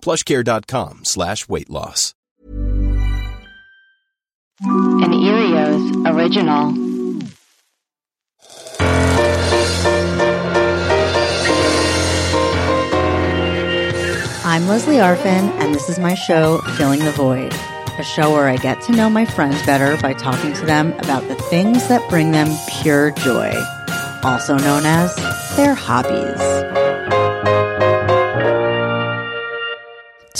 plushcare.com slash weight loss. An Earios original. I'm Leslie Arfin, and this is my show, Filling the Void, a show where I get to know my friends better by talking to them about the things that bring them pure joy, also known as their hobbies.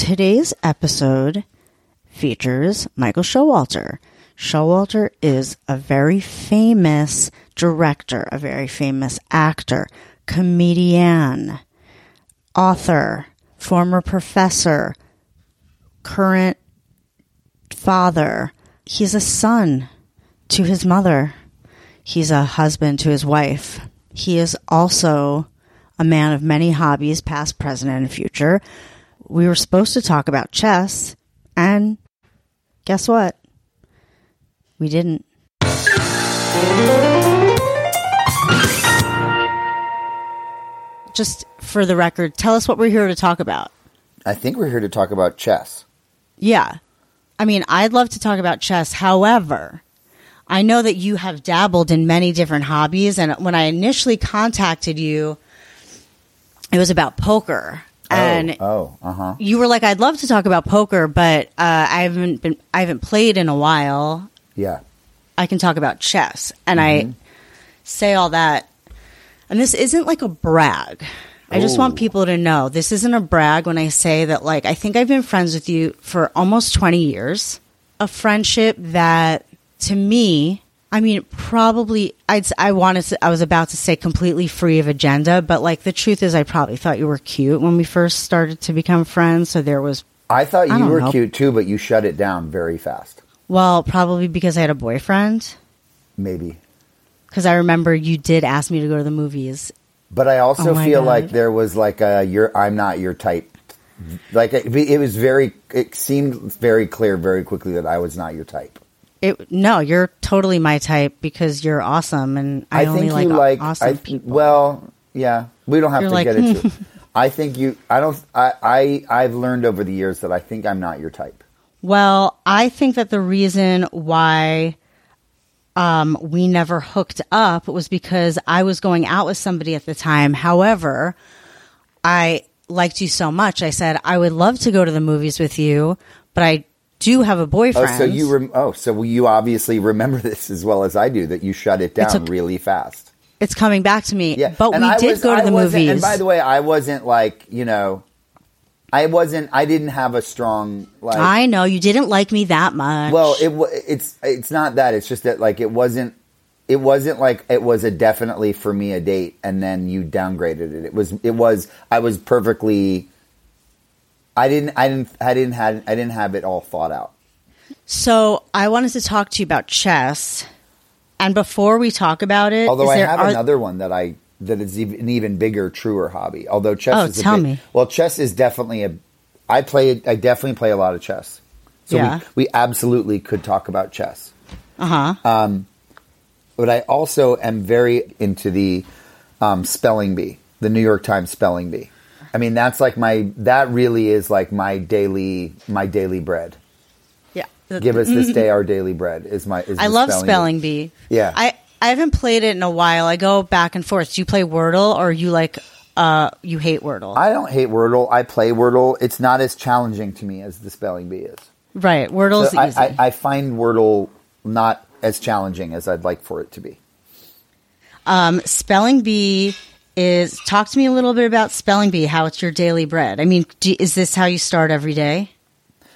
Today's episode features Michael Showalter. Showalter is a very famous director, a very famous actor, comedian, author, former professor, current father. He's a son to his mother. He's a husband to his wife. He is also a man of many hobbies, past, present, and future. We were supposed to talk about chess, and guess what? We didn't. Just for the record, tell us what we're here to talk about. I think we're here to talk about chess. Yeah. I mean, I'd love to talk about chess. However, I know that you have dabbled in many different hobbies. And when I initially contacted you, it was about poker. And oh, uh huh. you were like, I'd love to talk about poker, but uh, I haven't been, I haven't played in a while. Yeah. I can talk about chess. And I say all that. And this isn't like a brag. I just want Oh. people to know this isn't a brag when I say that, like, I think I've been friends with you for almost 20 years. A friendship that, to me, I mean, probably, I'd, I wanted to, I was about to say completely free of agenda, but like, the truth is, I probably thought you were cute when we first started to become friends. So there was, I thought I you were know. cute too, but you shut it down very fast. well, probably because I had a boyfriend. Maybe. Because I remember you did ask me to go to the movies But I also Oh feel God. like there was like a you're I'm not your type. Like it, it was very it seemed very clear very quickly that I was not your type. It, no, you're totally my type because you're awesome, and I, I, only think like, you like awesome I, people. Well, yeah, we don't have You're to like, get into it. I think you I don't I, I I've learned over the years that I think I'm not your type. Well, I think that the reason why um, we never hooked up was because I was going out with somebody at the time. However, I liked you so much. I said I would love to go to the movies with you, but I do you have a boyfriend. Oh, so you rem- oh, so you obviously remember this as well as I do that you shut it down really fast. it's coming back to me. Yeah, but and we I did was- go to I the movies. And by the way, I wasn't like you know, I wasn't. I didn't have a strong like. I know you didn't like me that much. well, it it's it's not that. It's just that like it wasn't. It wasn't like it was a definitely for me a date, and then you downgraded it. It was. It was. I was perfectly. I didn't. I didn't. I didn't have. I didn't have it all thought out. So I wanted to talk to you about chess. And before we talk about it, Although is I there- have are- another one that I that is even, an even bigger, truer hobby. Although chess Oh, is a tell bit- me. Well, chess is definitely a. I play. I definitely play a lot of chess. So Yeah. we, we absolutely could talk about chess. Uh-huh. But I also am very into the um, spelling bee, the New York Times spelling bee. I mean, that's like my. That really is like my daily my daily bread. yeah. Give us this day our daily bread. Is my. Is I love spelling bee. Yeah. I I haven't played it in a while. I go back and forth. Do you play Wordle or you like uh you hate Wordle? I don't hate Wordle. I play Wordle. It's not as challenging to me as the spelling bee is. Right. Wordle's So I, easy. I, I find Wordle not as challenging as I'd like for it to be. um, spelling bee is talk to me a little bit about spelling bee. How it's your daily bread. I mean, do, is this how you start every day?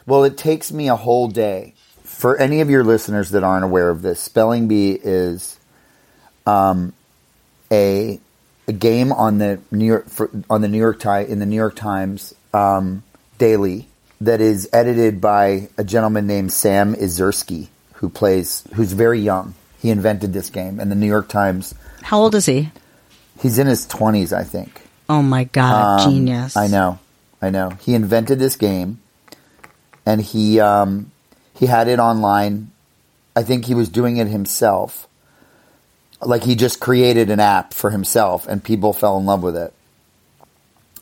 Well, it takes me a whole day. For any of your listeners that aren't aware of this, Spelling Bee is um, a a game on the New York for, on the New York Times in the New York Times um, daily that is edited by a gentleman named Sam Ezersky, who plays who's very young. He invented this game, and the New York Times. How old is he? He's in his twenties, I think. Oh my god, Um, genius! I know, I know. He invented this game, and he um, he had it online. I think he was doing it himself. Like he just created an app for himself, and people fell in love with it.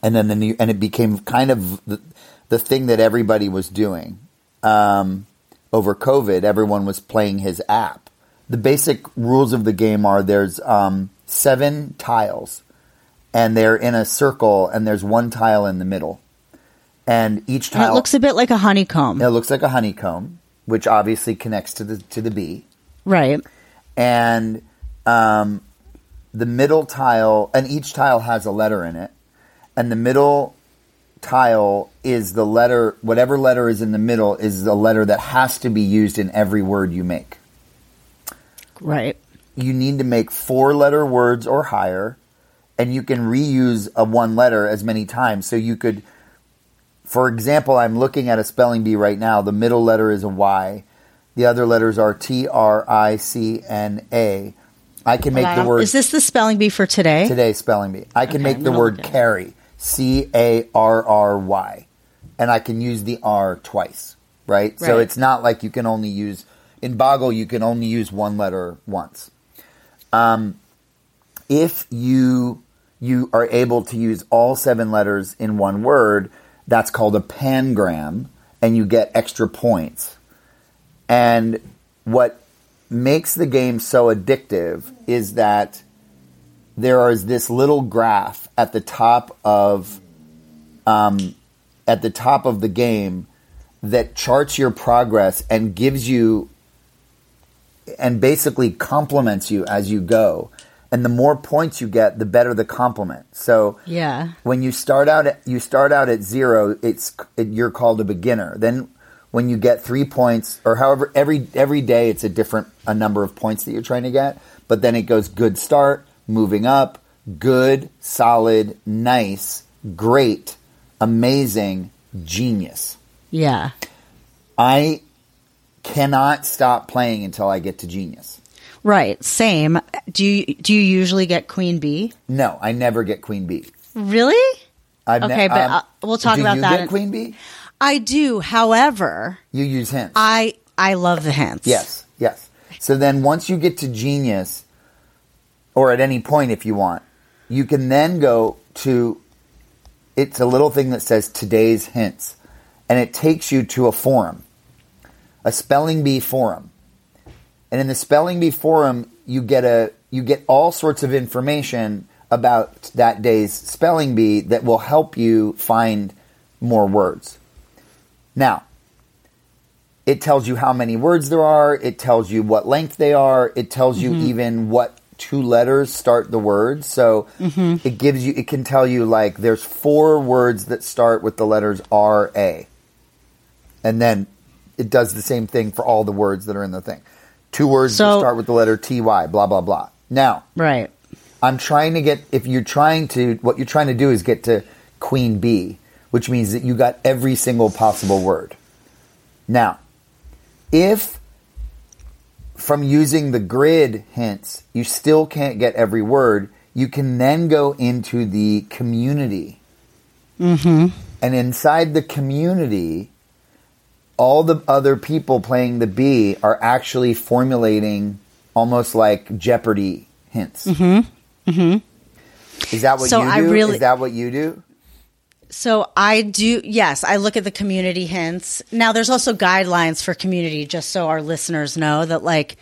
And then the new, and it became kind of the, the thing that everybody was doing. Um, over COVID, everyone was playing his app. The basic rules of the game are: there's um, seven tiles and they're in a circle and there's one tile in the middle. And each And tile it looks a bit like a honeycomb, it looks like a honeycomb, which obviously connects to the to the bee. right? And um, the middle tile and each tile has a letter in it. And the middle tile is the letter whatever letter is in the middle is the letter that has to be used in every word you make. Right. You need to make four letter words or higher, and you can reuse a one letter as many times. So you could, for example, I'm looking at a spelling bee right now. The middle letter is a Y. The other letters are T R I C N A. I can make the word Is this the spelling bee for today? today spelling bee. I can Okay, make the word carry, C A R R Y, and I can use the R twice, right? So it's not like you can only use in Boggle. You can only use one letter once. Um, if you you are able to use all seven letters in one word, that's called a pangram, and you get extra points. And what makes the game so addictive is that there is this little graph at the top of um, at the top of the game that charts your progress and gives you and basically compliments you as you go. And the more points you get, the better the compliment. So Yeah. when you start out at, you start out at zero, it's it, you're called a beginner. Then when you get three points or however every every day it's a different a number of points that you're trying to get. But then it goes good start, moving up, good, solid, nice, great, amazing, genius. Yeah. I cannot stop playing until I get to genius. Right. Same. Do you do you usually get queen bee? No, I never get queen bee. Really? I've Okay, but, uh, we'll talk do about you that Get in- queen bee. I do. However, You use hints. I I love the hints. Yes, yes. So then once you get to genius, or at any point if you want, you can then go to it's a little thing that says today's hints. And it takes you to a forum. A spelling bee forum. And in the spelling bee forum you get a you get all sorts of information about that day's spelling bee that will help you find more words. Now, it tells you how many words there are. It tells you what length they are. It tells you mm-hmm. even what two letters start the word. So mm-hmm. it gives you, it can tell you like there's four words that start with the letters R A. And then it does the same thing for all the words that are in the thing. Two words that start with the letter T Y, blah, blah, blah. Now, Right. I'm trying to get if you're trying to what you're trying to do is get to queen bee, which means that you got every single possible word. Now, if from using the grid hints, you still can't get every word, you can then go into the community. Mm-hmm. And inside the community, all the other people playing the B are actually formulating almost like Jeopardy hints. Mm-hmm. Mm-hmm. Is that what So you do? I really- Is that what you do? So I do, yes, I look at the community hints. Now there's also guidelines for community, just so our listeners know that like,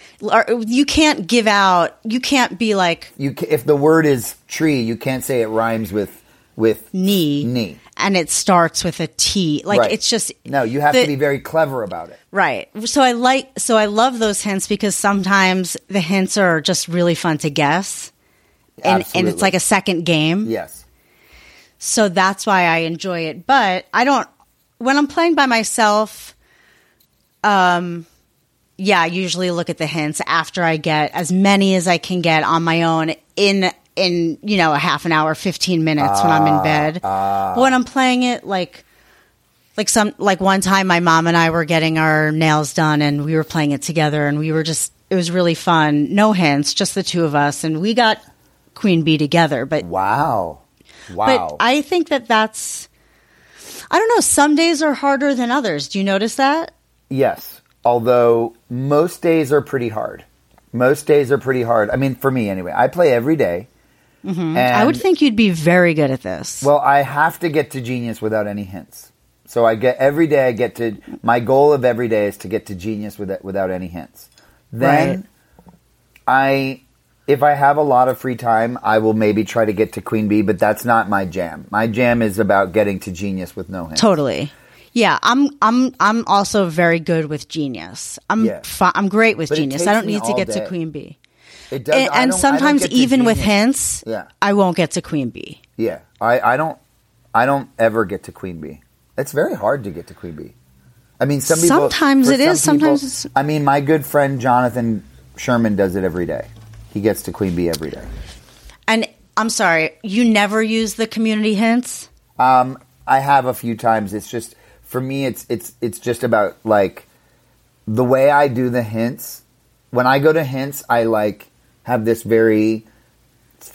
you can't give out, you can't be like You if the word is tree, you can't say it rhymes with with knee. knee. And it starts with a T. Like Right. it's just No, you have the- to be very clever about it. Right. So I like so I love those hints because sometimes the hints are just really fun to guess. And and it's like a second game. Yes. So that's why I enjoy it. But I don't when I'm playing by myself um yeah, I usually look at the hints after I get as many as I can get on my own in in you know a half an hour, 15 minutes when I'm in ah, bed. Ah. But when I'm playing it like like some like one time my mom and I were getting our nails done and we were playing it together and we were just it was really fun. No hints, just the two of us and we got Queen Bee together, but Wow. Wow. but I think that that's I don't know, some days are harder than others. Do you notice that? Yes. Although most days are pretty hard. Most days are pretty hard. I mean, for me anyway. I play every day. Mm-hmm. I would think you'd be very good at this. Well, I have to get to genius without any hints. So I get every day. I get to my goal of every day is to get to genius with without any hints. Then I, if I have a lot of free time, I will maybe try to get to queen bee. But that's not my jam. My jam is about getting to genius with no hints. Totally. Yeah, I'm I'm I'm also very good with genius. I'm Yeah. fi- I'm great with But genius. I don't need to get day. to queen bee. It does, And, and don't- I don't sometimes even with hints, Yeah. I won't get to queen bee. Yeah, I, I don't I don't ever get to queen bee. It's very hard to get to queen bee. I mean, some people Sometimes it is, some people- sometimes it's- I mean, my good friend Jonathan Sherman does it every day. He gets to queen bee every day. And I'm sorry, you never use the community hints? Um, I have a few times. It's just for me. It's it's it's just about like the way I do the hints. When I go to hints, I like have this very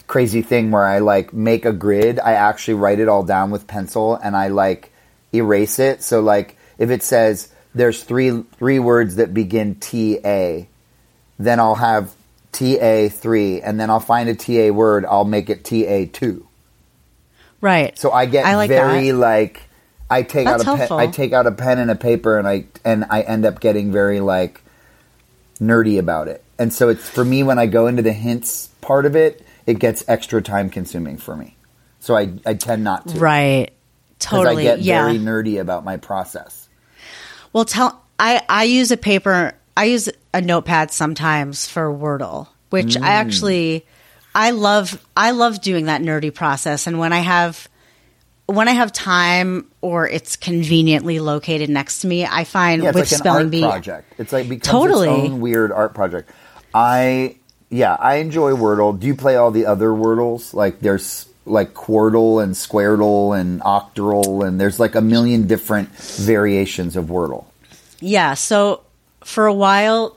crazy thing where I like make a grid. I actually write it all down with pencil and I like erase it. So like if it says there's three three words that begin T A, then I'll have T A three, and then I'll find a T A word. I'll make it T A two. Right. So I get I like very that. like I take That's out a pen. I take out a pen and a paper and I and I end up getting very like nerdy about it. And so it's for me when I go into the hints part of it, it gets extra time consuming for me. So I I tend not to. Right. Totally. I get yeah. very nerdy about my process. Well, tell I I use a paper. I use a notepad sometimes for Wordle, which Mm. I actually I love. I love doing that nerdy process, and when I have when I have time or it's conveniently located next to me, I find Yeah, with like spelling bee. project. It's like becomes Totally. its own weird art project. I yeah, I enjoy Wordle. Do you play all the other Wordles? Like there's like Quordle and Squaredle and Octordle and there's like a million different variations of Wordle. Yeah. So for a while,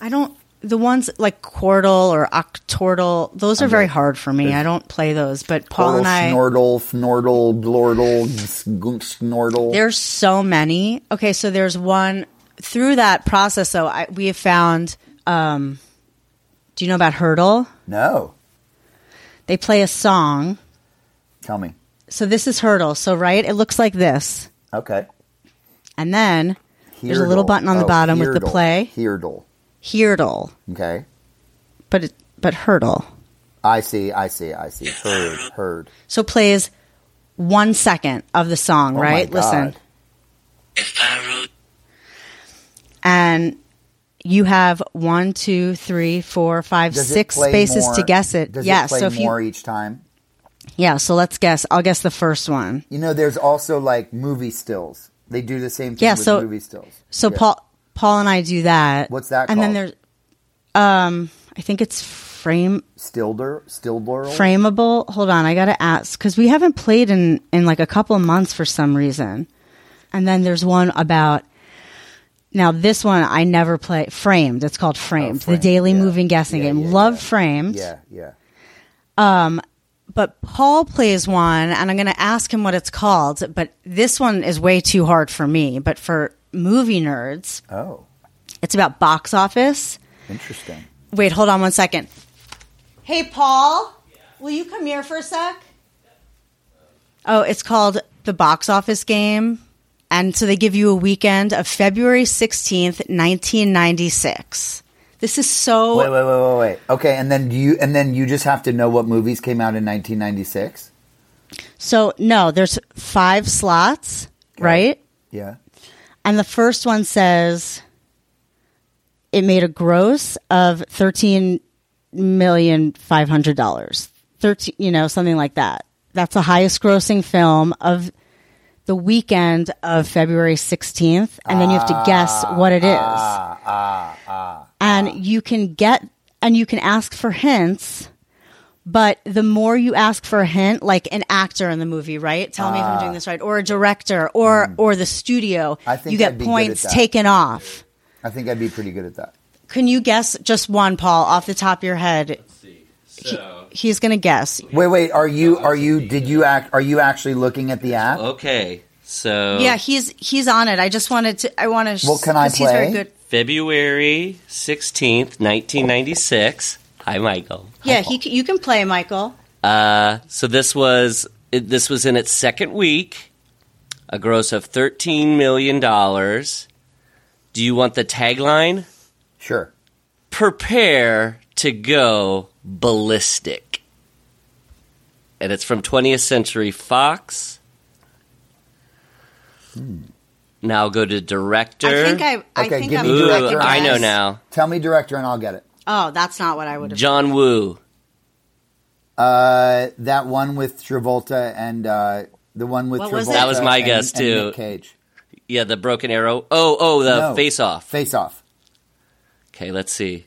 I don't. The ones like Quordle or Octordle, those are very hard for me. I don't play those. But Paul Quordle, and I, Snortle, Fnortle, Blordle, Skunk, Snortle. There's so many. Okay, so there's one through that process. though. I, we have found. Um, do you know about Heardle? no, They play a song. tell me. So this is Heardle. So right, it looks like this, Okay. and then There's a little button on the Oh, bottom with the play. Heardle. Hurdle, Okay. but it, but Heardle. I see. I see. I see. Heard. Heard. So plays one second of the song. Oh my right, listen, God. and you have one, two, three, four, five, Does six spaces more- to guess it. Does yeah. it play so if you more each time? yeah, so let's guess. I'll guess the first one. You know, there's also like movie stills. They do the same thing Yeah, with so- movie stills. So Yeah. Paul Paul and I do that. What's that And then there's um I think it's frame Stilder, Stilldoral. frameable. Hold on, I got to ask cuz we haven't played in in like a couple of months for some reason. And then there's one about now this one I never play framed. It's called framed. Oh, Framed, The daily yeah. moving guessing Yeah, game. yeah, Love yeah. framed. Yeah, yeah. Um, but Paul plays one and I'm going to ask him what it's called, but this one is way too hard for me, but for movie nerds, Oh, it's about box office. interesting. Wait, hold on one second. Hey, Paul, will you come here for a sec? Oh, it's called the box office game. And so they give you a weekend of February 16th, 1996. This is so. Wait, wait, wait, wait, wait. Okay, and then you and then you just have to know what movies came out in 1996. So no, there's five slots, right? Yeah. And the first one says it made a gross of thirteen million five hundred dollars. Thirteen, you know, something like that. That's the highest grossing film of the weekend of February sixteenth, and then you have to guess ah, what it is. Ah, ah, and you can get and you can ask for hints. But the more you ask for a hint, like an actor in the movie, right? Tell me if I'm doing this right, or a director, or hmm. or the studio, I think you I'd get be good at points that. taken off. I think I'd be pretty good at that. Can you guess just one, Paul, off the top of your head? So, He's going to guess. Wait, wait. Are you? Are you? Did you act? Are you actually looking at the app? okay. So Yeah, he's he's on it. I just wanted to. I want to. Well, can I He's very play? good. February 16th, 1996. Hi, Michael. Yeah, he. c- You can play, Michael. Uh, so this was it, this was in its second week, a gross of 13 million dollars. Do you want the tagline? Sure. Prepare to go ballistic. And it's from 20th Century Fox. Now go to director. I think I. I Okay, think give I'm me director. in I know now. Tell me director, and I'll get it. Oh, that's not what I would have. John Woo. Uh, that one with Travolta and uh, the one with What Travolta. was it? That was my and- guess, and too. Nick Cage. Yeah, the broken arrow. Oh, oh, the No. face off. Face off. Okay, let's see.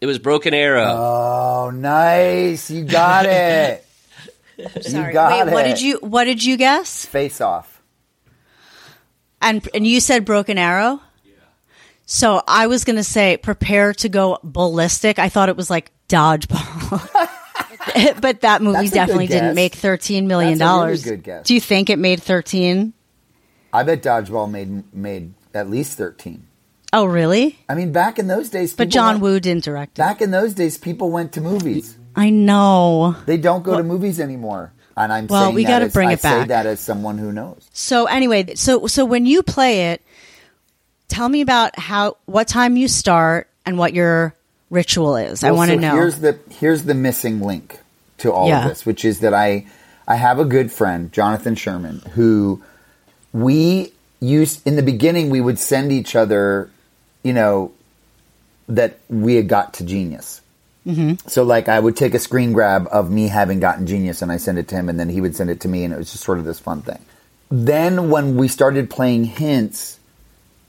It was Broken Arrow. Oh, nice! You got it. Sorry. You got Wait, what did you? What did you guess? Face off. And and you said broken arrow. Yeah. So I was gonna say prepare to go ballistic. I thought it was like dodgeball, but that movie That's definitely didn't make thirteen million That's a really dollars. good guess. Do you think it made thirteen? I bet dodgeball made made at least thirteen. Oh, really? I mean, back in those days, But John went- Woo didn't direct it. Back in those days, people went to movies. I know. They don't go to movies anymore. And I'm Well, saying we gotta as- bring I it say back. that as someone who knows. So anyway, so so when you play it, tell me about how what time you start and what your ritual is. I want to so know. Here's the here's the missing link to all Yeah. of this, which is that I I have a good friend, Jonathan Sherman, who we used in the beginning we would send each other, you know, that we had got to genius. Mm-hmm. So like I would take a screen grab of me having gotten genius and I send it to him and then he would send it to me and it was just sort of this fun thing. Then when we started playing hints,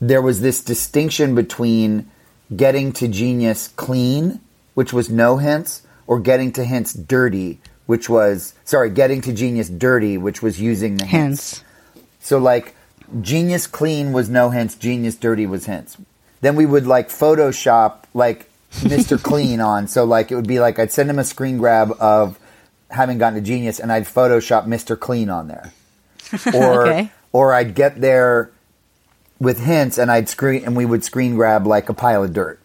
there was this distinction between getting to genius clean, which was no hints, or getting to hints dirty, which was sorry, getting to genius dirty, which was using the hints. hints. So like genius clean was no hints, genius dirty was hints. Then we would like Photoshop like Mr. Clean on. So like it would be like I'd send him a screen grab of having gotten a genius and I'd Photoshop Mr. Clean on there. Or Okay. or I'd get there with hints and I'd screen and we would screen grab like a pile of dirt.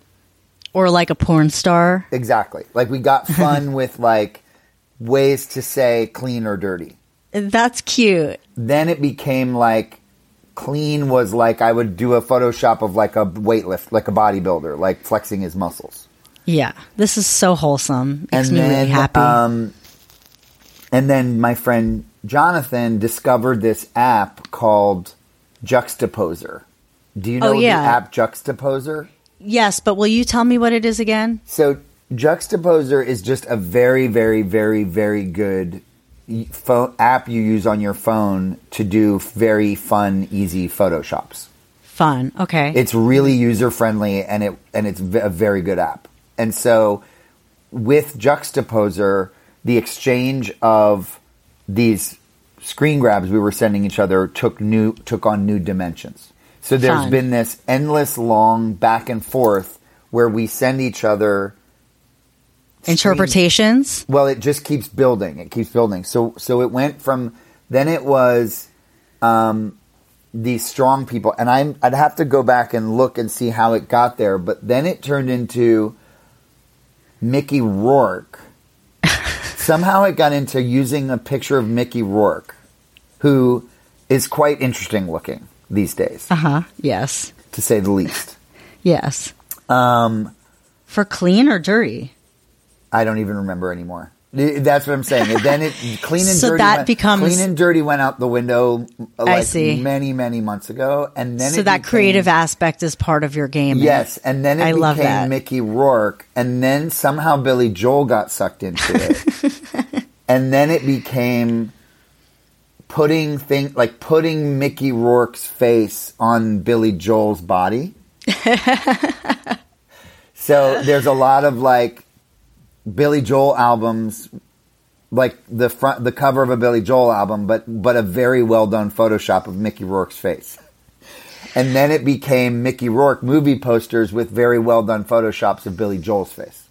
Or like a porn star. Exactly. Like we got fun with like ways to say clean or dirty. That's cute. then it became like clean was like I would do a Photoshop of like a weightlift, like a bodybuilder, like flexing his muscles. Yeah. This is so wholesome. Makes and me then, really happy. Um, and then my friend Jonathan discovered this app called Juxtaposer. Do you know Oh, yeah. the app Juxtaposer? yes, but will you tell me what it is again? So Juxtaposer is just a very, very, very, very good phone app you use on your phone to do very fun, easy photoshops. Fun. Okay. It's really user friendly and it and it's a very good app. And so with Juxtaposer, the exchange of these screen grabs we were sending each other took new took on new dimensions. So there's Fun. been this endless long back and forth where we send each other Interpretations. well, it just keeps building. It keeps building. So so it went from then it was um, these strong people, and I'm I'd have to go back and look and see how it got there. But then it turned into Mickey Rourke. Somehow it got into using a picture of Mickey Rourke, who is quite interesting looking these days, Uh huh. Yes. to say the least. Yes. Um, For clean or dirty? I don't even remember anymore. That's what I'm saying. And then it clean and So dirty. that went, becomes- clean and dirty went out the window like see. many many months ago, and then so it that became- creative aspect is part of your game. Yes, and then it I became love that. Mickey Rourke, and then somehow Billy Joel got sucked into it, and then it became putting thing like putting Mickey Rourke's face on Billy Joel's body. so there's a lot of like Billy Joel albums, like the front, the cover of a Billy Joel album, but but a very well done Photoshop of Mickey Rourke's face. And then it became Mickey Rourke movie posters with very well done photoshops of Billy Joel's face.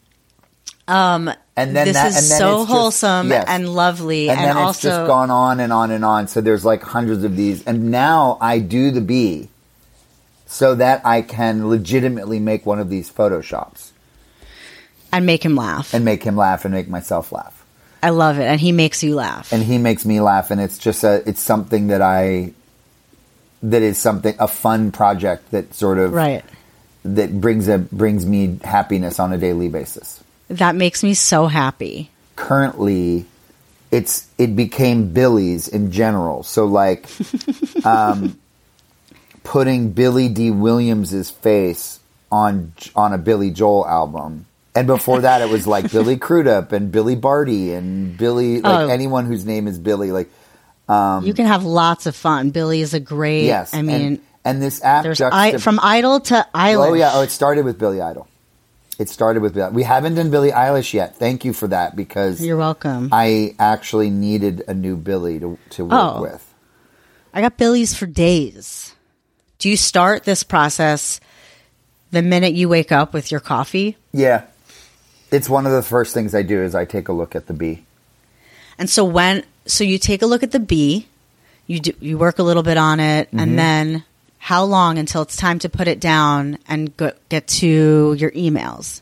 Um, And then this that, is and then so just- wholesome yes. and lovely, and, and, then also it's just gone on and on and on. So there's like hundreds of these, and now I do the B, so that I can legitimately make one of these photoshops and make him laugh. and make him laugh and make myself laugh. I love it, and he makes you laugh. and he makes me laugh and it's just a it's something that i that is something a fun project that sort of right. that brings a brings me happiness on a daily basis That makes me so happy. currently it's it became billy's in general so like um putting billy dee williams's face on on a billy joel album and before that it was like billy crudup and billy barty and billy like Oh. anyone whose name is billy like you can have lots of fun. Billy is a great. Um, Yes, I mean, and, and this app juxtap- I, from Idol to Eilish. Oh yeah, oh it started with Billy Idol. It started with Billy. We haven't done Billie Eilish yet. Thank you for that because You're welcome. I actually needed a new Billy to to work Oh. with. I got Billy's for days. Do you start this process the minute you wake up with your coffee? Yeah, it's one of the first things I do is I take a look at the bee. And so when so you take a look at the bee, you do, you work a little bit on it, Mm-hmm. and then how long until it's time to put it down and go, get to your emails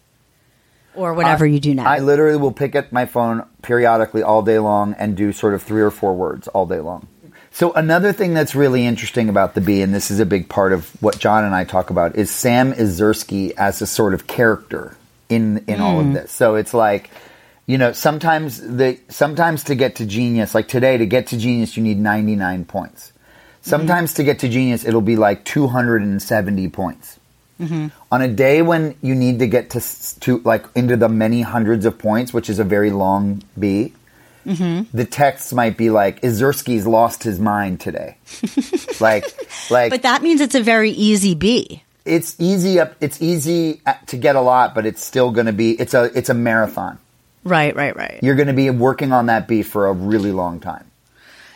or whatever you do now? I literally will pick up my phone periodically all day long and do sort of three or four words all day long. So another thing that's really interesting about the bee, and this is a big part of what John and I talk about, is Sam Ezersky as a sort of character in in all of hmm. this. So it's like, you know, sometimes the sometimes to get to genius, like today, to get to genius, you need ninety nine points. Mm-hmm. Sometimes to get to genius, it'll be like two hundred and seventy points. Mm-hmm. On a day when you need to get to, to like into the many hundreds of points, which is a very long B, mm-hmm. the text might be like, "Ezersky's lost his mind today." like, like but that means it's a very easy bee. It's easy up. It's easy uh, to get a lot, but it's still going to be. It's a it's a marathon. Right, right, right. You're going to be working on that beef for a really long time.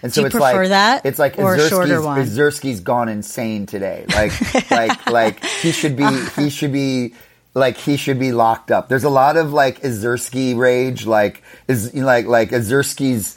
And so it's like that it's like or a shorter Ezersky's, one? Ezersky's gone insane today. Like like like he should be he should be like he should be locked up. There's a lot of like Ezersky rage. Like is like like Ezersky's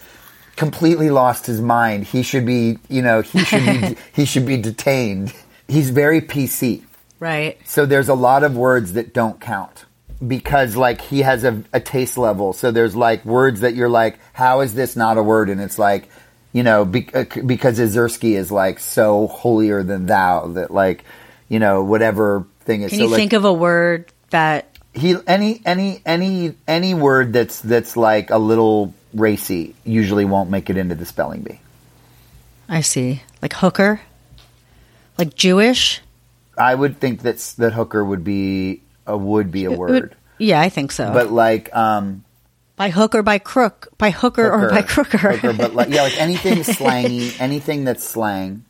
completely lost his mind. He should be you know he should be he should be detained. He's very PC. Right. So there's a lot of words that don't count because like he has a, a taste level. So there's like words that you're like, how is this not a word? And it's like, you know, be, uh, because Ezersky is like so holier than thou that like, you know, whatever thing is. Can so you like, think of a word that he any any any any word that's that's like a little racy usually won't make it into the spelling bee. I see, like hooker, like Jewish? I would think that's that hooker would be a would be a word. Yeah, I think so. but like um, by hook or by crook, by hooker, or by crooker. hooker, but like yeah, like anything slangy, anything that's slang.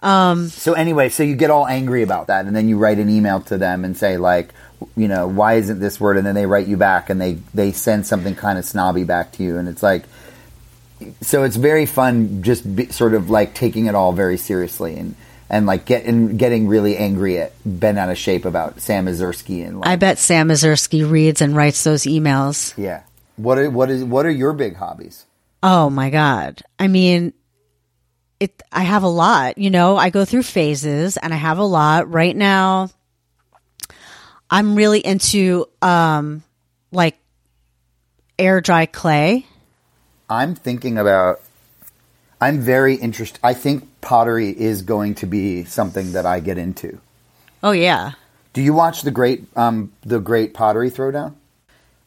Um. So anyway, so you get all angry about that, and then you write an email to them and say like, you know, why isn't this word? And then they write you back, and they they send something kind of snobby back to you, and it's like, so it's very fun, just be, sort of like taking it all very seriously and. And like getting getting really angry at bent out of shape about Sam Mazursky and like, I bet Sam Mazursky reads and writes those emails. yeah. What are what is what are your big hobbies? Oh my god. I mean it I have a lot, you know, I go through phases and I have a lot. Right now I'm really into um like air dry clay. I'm thinking about. I'm very interested. I think pottery is going to be something that I get into. Oh yeah. Do you watch the great um, the Great Pottery Throwdown?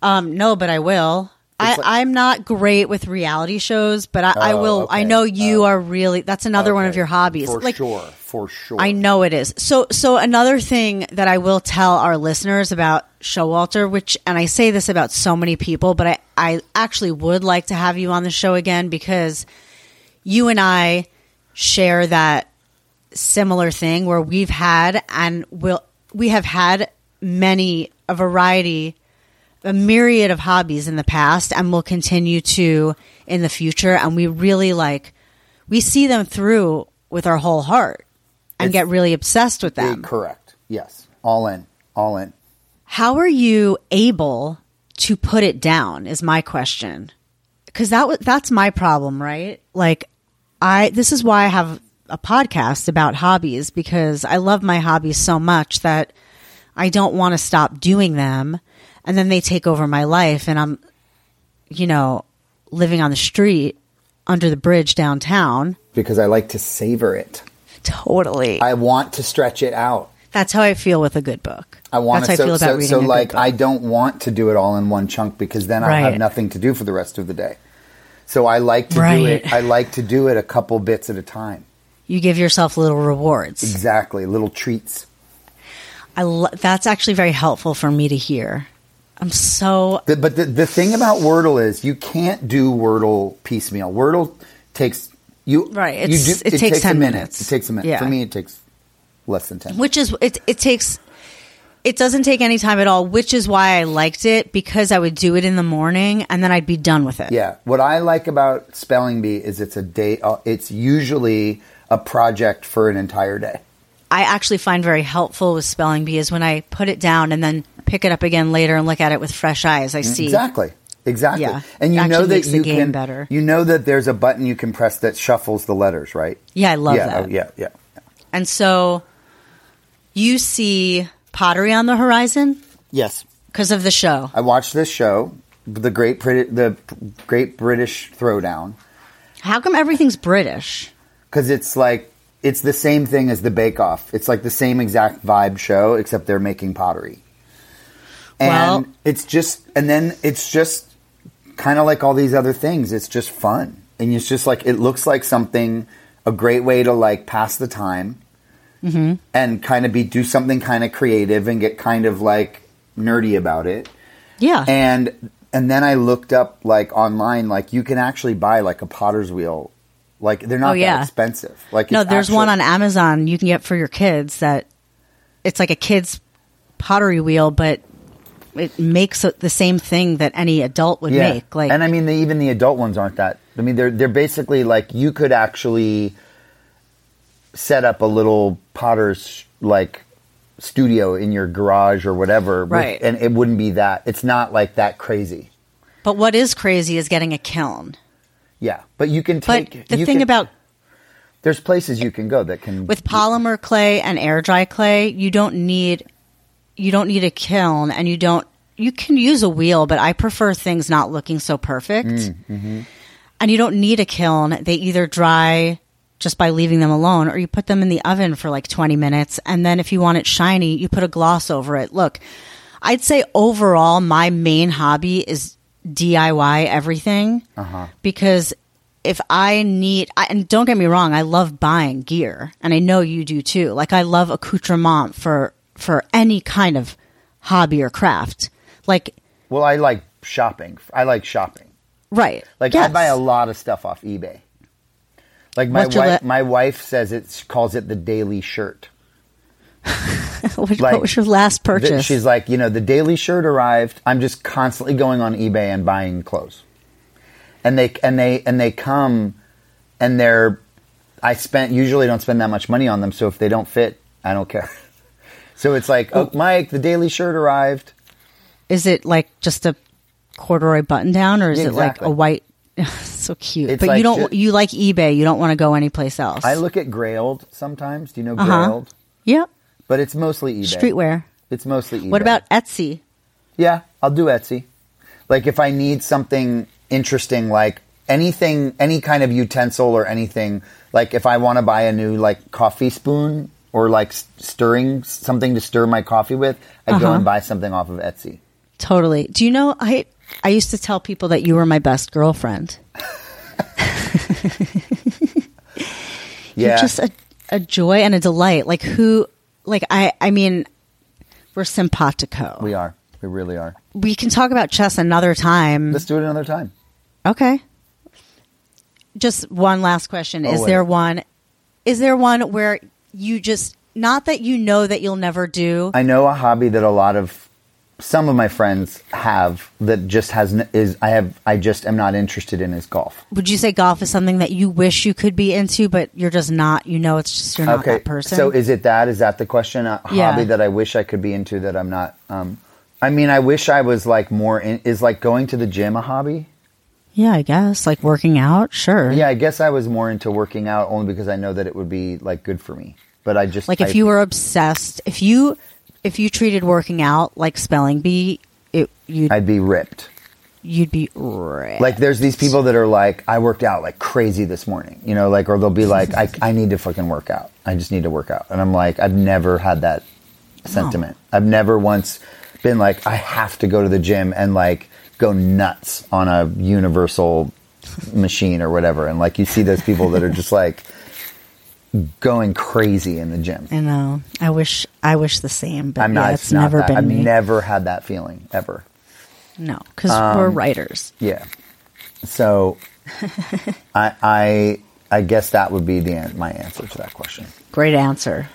Um no, but I will. I, like- I'm not great with reality shows, but I, I Oh, will. I know you are really. That's another one of your hobbies. for like sure, for sure. I know it is. So, so another thing that I will tell our listeners about Showalter, which, and I say this about so many people, but I, I actually would like to have you on the show again because you and I share that similar thing where we've had and will, we have had many, a variety, a myriad of hobbies in the past and will continue to in the future. And we really like, we see them through with our whole heart and It's- get really obsessed with them. correct. Yes, all in, all in. How are you able to put it down? Is my question. Because that wa- that's my problem, right? Like, I this is why I have a podcast about hobbies because I love my hobbies so much that I don't want to stop doing them, and then they take over my life, and I'm, you know, living on the street under the bridge downtown. Because I like to savor it. Totally. I want to stretch it out. That's how I feel with a good book. I want That's to. how I feel So, about so, reading so like. I don't want to do it all in one chunk because then I'll have nothing to do for the rest of the day. So I like to do it. I like to do it a couple bits at a time. you give yourself little rewards. Exactly, little treats. I lo- that's actually very helpful for me to hear. I'm so The, but the, the thing about Wordle is you can't do Wordle piecemeal. Wordle takes you Right, you it's- it takes a 10 minute. minutes. It takes a minute. Yeah. For me, it takes less than ten. which is it it takes it doesn't take any time at all, which is why I liked it because I would do it in the morning and then I'd be done with it. Yeah. What I like about Spelling Bee is it's a day. Uh, it's usually a project for an entire day. I actually find very helpful with spelling bee is when I put it down and then pick it up again later and look at it with fresh eyes. I see Exactly. Exactly. Yeah. And you know that you can. better. You know that there's a button you can press that shuffles the letters, right? Yeah, I love yeah, that. oh, yeah. Yeah. And so you see pottery on the horizon Yes. because of the show. I watched this show, the Great Brit- the Great British Throwdown. How come everything's British? because it's like it's the same thing as the Bake Off. It's like the same exact vibe show, except they're making pottery. And Well- it's just, and then it's just kind of like all these other things. It's just fun, and it's just like it looks like something, a great way to like pass the time, Mm-hmm. and kind of be do something kind of creative and get kind of like nerdy about it. Yeah. And and then I looked up like online, like you can actually buy like a potter's wheel. Like they're not Oh, yeah. that expensive. Like no, there's one on Amazon you can get for your kids that it's like a kid's pottery wheel, but it makes the same thing that any adult would yeah. make. Like, and I mean, the, even the adult ones aren't that. I mean, they're they're basically like you could actually set up a little potter's like studio in your garage or whatever, with- and it wouldn't be that. It's not like that crazy. but what is crazy is getting a kiln. Yeah, but you can But take. the you thing can- about there's places you can go that can with polymer clay and air dry clay, you don't need you don't need a kiln, and you don't you can use a wheel, but I prefer things not looking so perfect. Mm, And you don't need a kiln; they either dry just by leaving them alone, or you put them in the oven for like twenty minutes, and then if you want it shiny, you put a gloss over it. Look, I'd say overall, my main hobby is DIY everything uh-huh. because if I need, I, and don't get me wrong, I love buying gear, and I know you do too. Like I love accoutrement for for any kind of hobby or craft. Like, Well, I like shopping. I like shopping. right. Like yes. I buy a lot of stuff off eBay. Like my wife, li- my wife says it calls it the daily shirt. what, like- what was your last purchase? She's like, you know, the daily shirt arrived. I'm just constantly going on eBay and buying clothes, and they and they and they come, and they're. I spent usually don't spend that much money on them, so if they don't fit, I don't care. So it's like, oh, Mike, the daily shirt arrived. is it like just a corduroy button down, or is Yeah, it like a white? so cute. It's but like you don't. ju- you like eBay. You don't want to go anyplace else. I look at Grailed sometimes. Do you know Uh-huh. Grailed? Yep. But it's mostly eBay. Streetwear. It's mostly eBay. What about Etsy? Yeah, I'll do Etsy. Like if I need something interesting, like anything, any kind of utensil or anything, like if I want to buy a new like coffee spoon or like stirring something to stir my coffee with, I go Uh-huh. and buy something off of Etsy. Totally. Do you know I I used to tell people that you were my best girlfriend. Yeah, You're just a, a joy and a delight. Like who like I I mean we're simpatico. we are. We really are. We can talk about chess another time. Let's do it another time. Okay. Just one last question. Oh, is wait. there one is there one where you just not that you know that you'll never do? I know a hobby that a lot of some of my friends have that just has is I have I just am not interested in is golf. Would you say golf is something that you wish you could be into but you're just not, you know it's just you're not that person? So is it that? Is that the question? A Yeah. hobby that I wish I could be into that I'm not. Um, I mean, I wish I was like more. In, is like going to the gym a hobby? yeah, I guess. Like working out, sure. Yeah, I guess I was more into working out only because I know that it would be like good for me. But I just Like I- if you were obsessed, if you if you treated working out like spelling bee, it you'd I'd be ripped. you'd be ripped. Like there's these people that are like, I worked out like crazy this morning, you know, like or they'll be like, I I need to fucking work out. I just need to work out, and I'm like, I've never had that sentiment. I've never once been like, I have to go to the gym and like go nuts on a universal machine or whatever. And like you see those people that are just like going crazy in the gym. I know. I wish I wish the same, but I'm yeah, not. it's it's not never that. been I've me. never had that feeling ever. no, because Um, we're writers. Yeah. So, I I I guess that would be the an- my answer to that question. Great answer.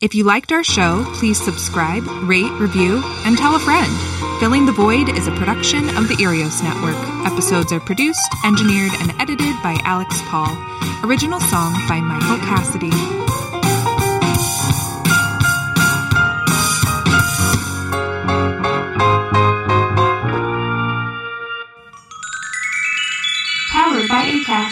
If you liked our show, please subscribe, rate, review, and tell a friend. Filling the Void is a production of the Earios Network. Episodes are produced, engineered, and edited by Alex Paul. Original song by Michael Cassidy. Powered by ACAST.